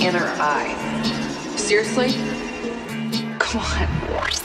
inner eye. Seriously? Come on.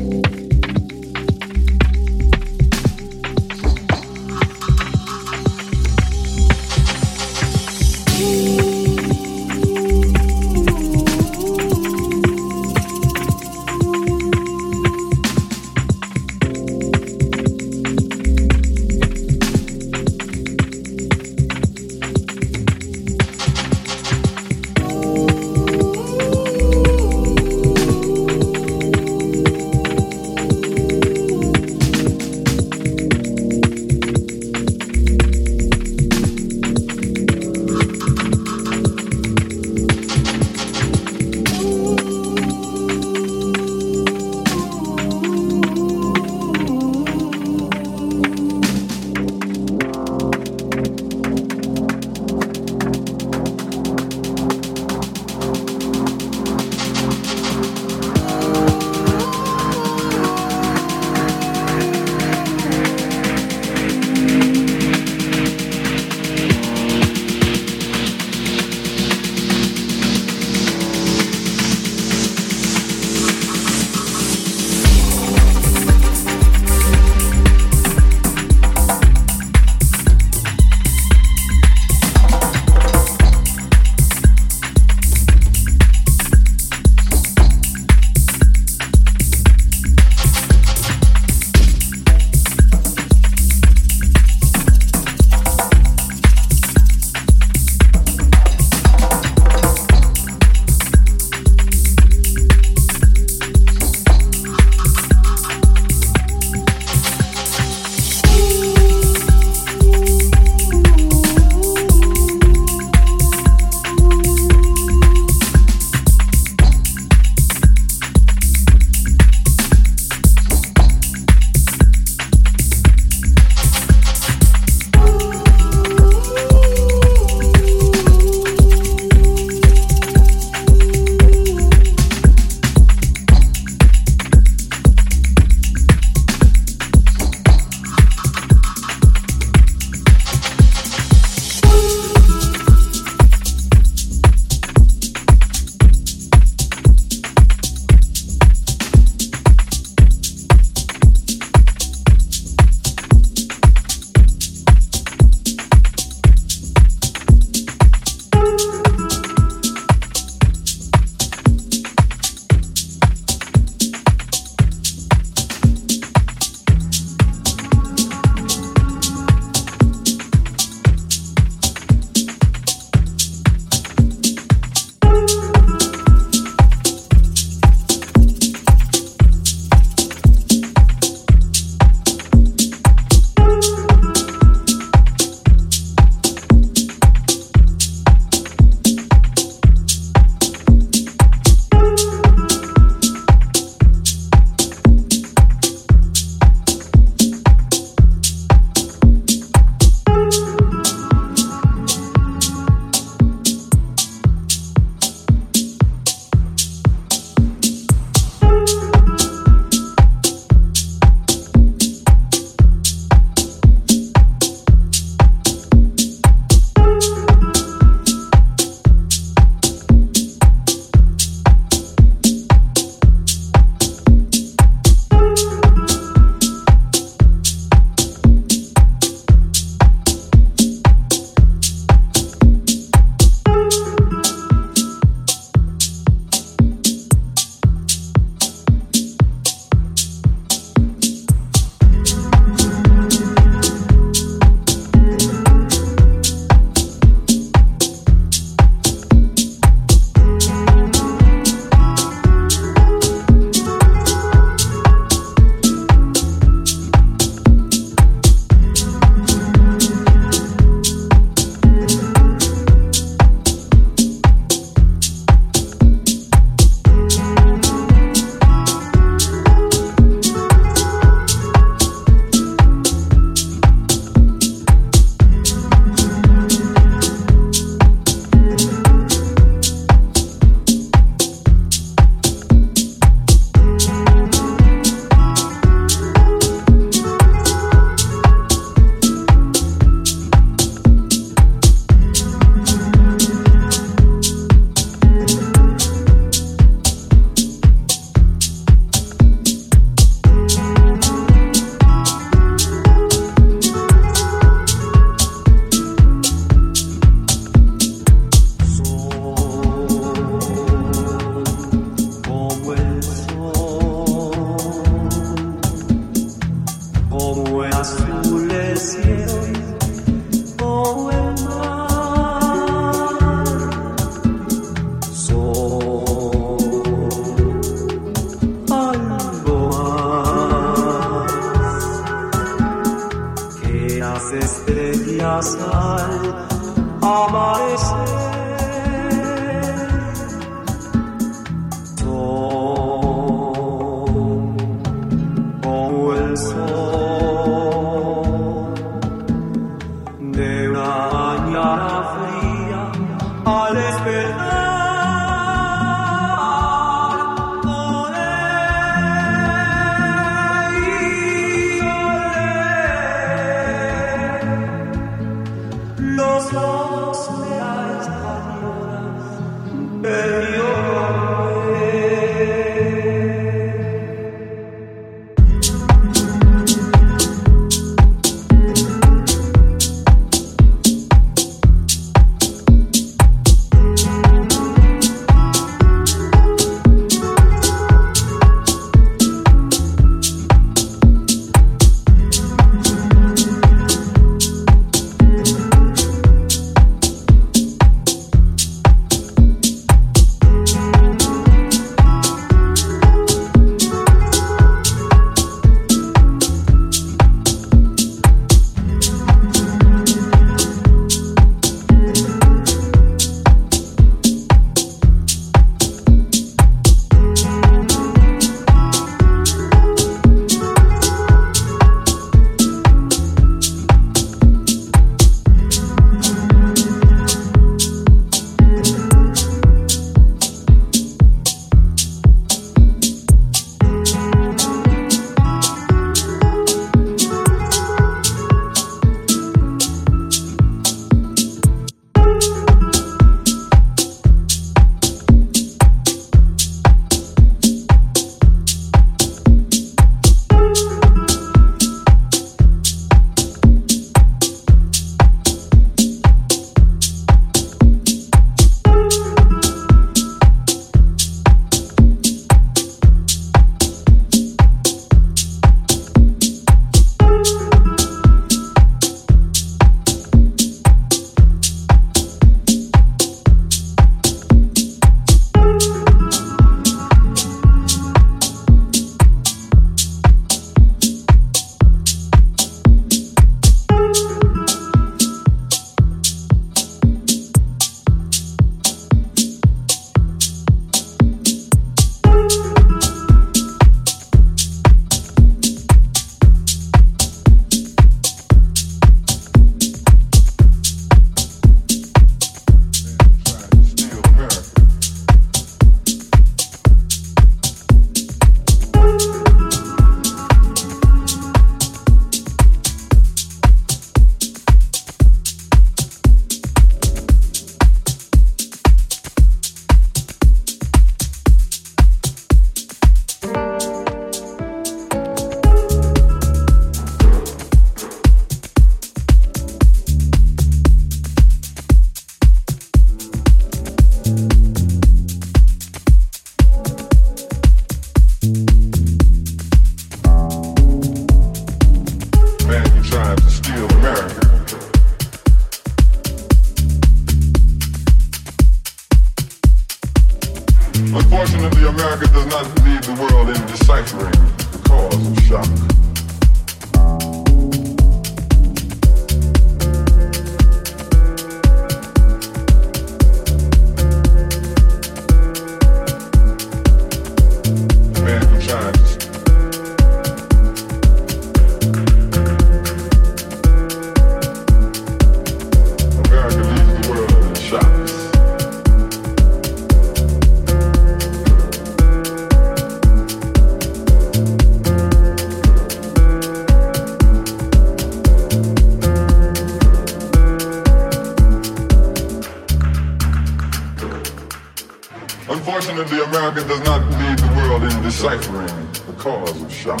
The American does not lead the world in deciphering the cause of shock.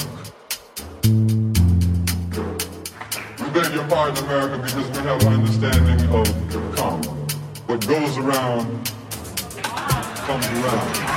We beg your pardon, America, because we have an understanding of karma. What goes around comes around.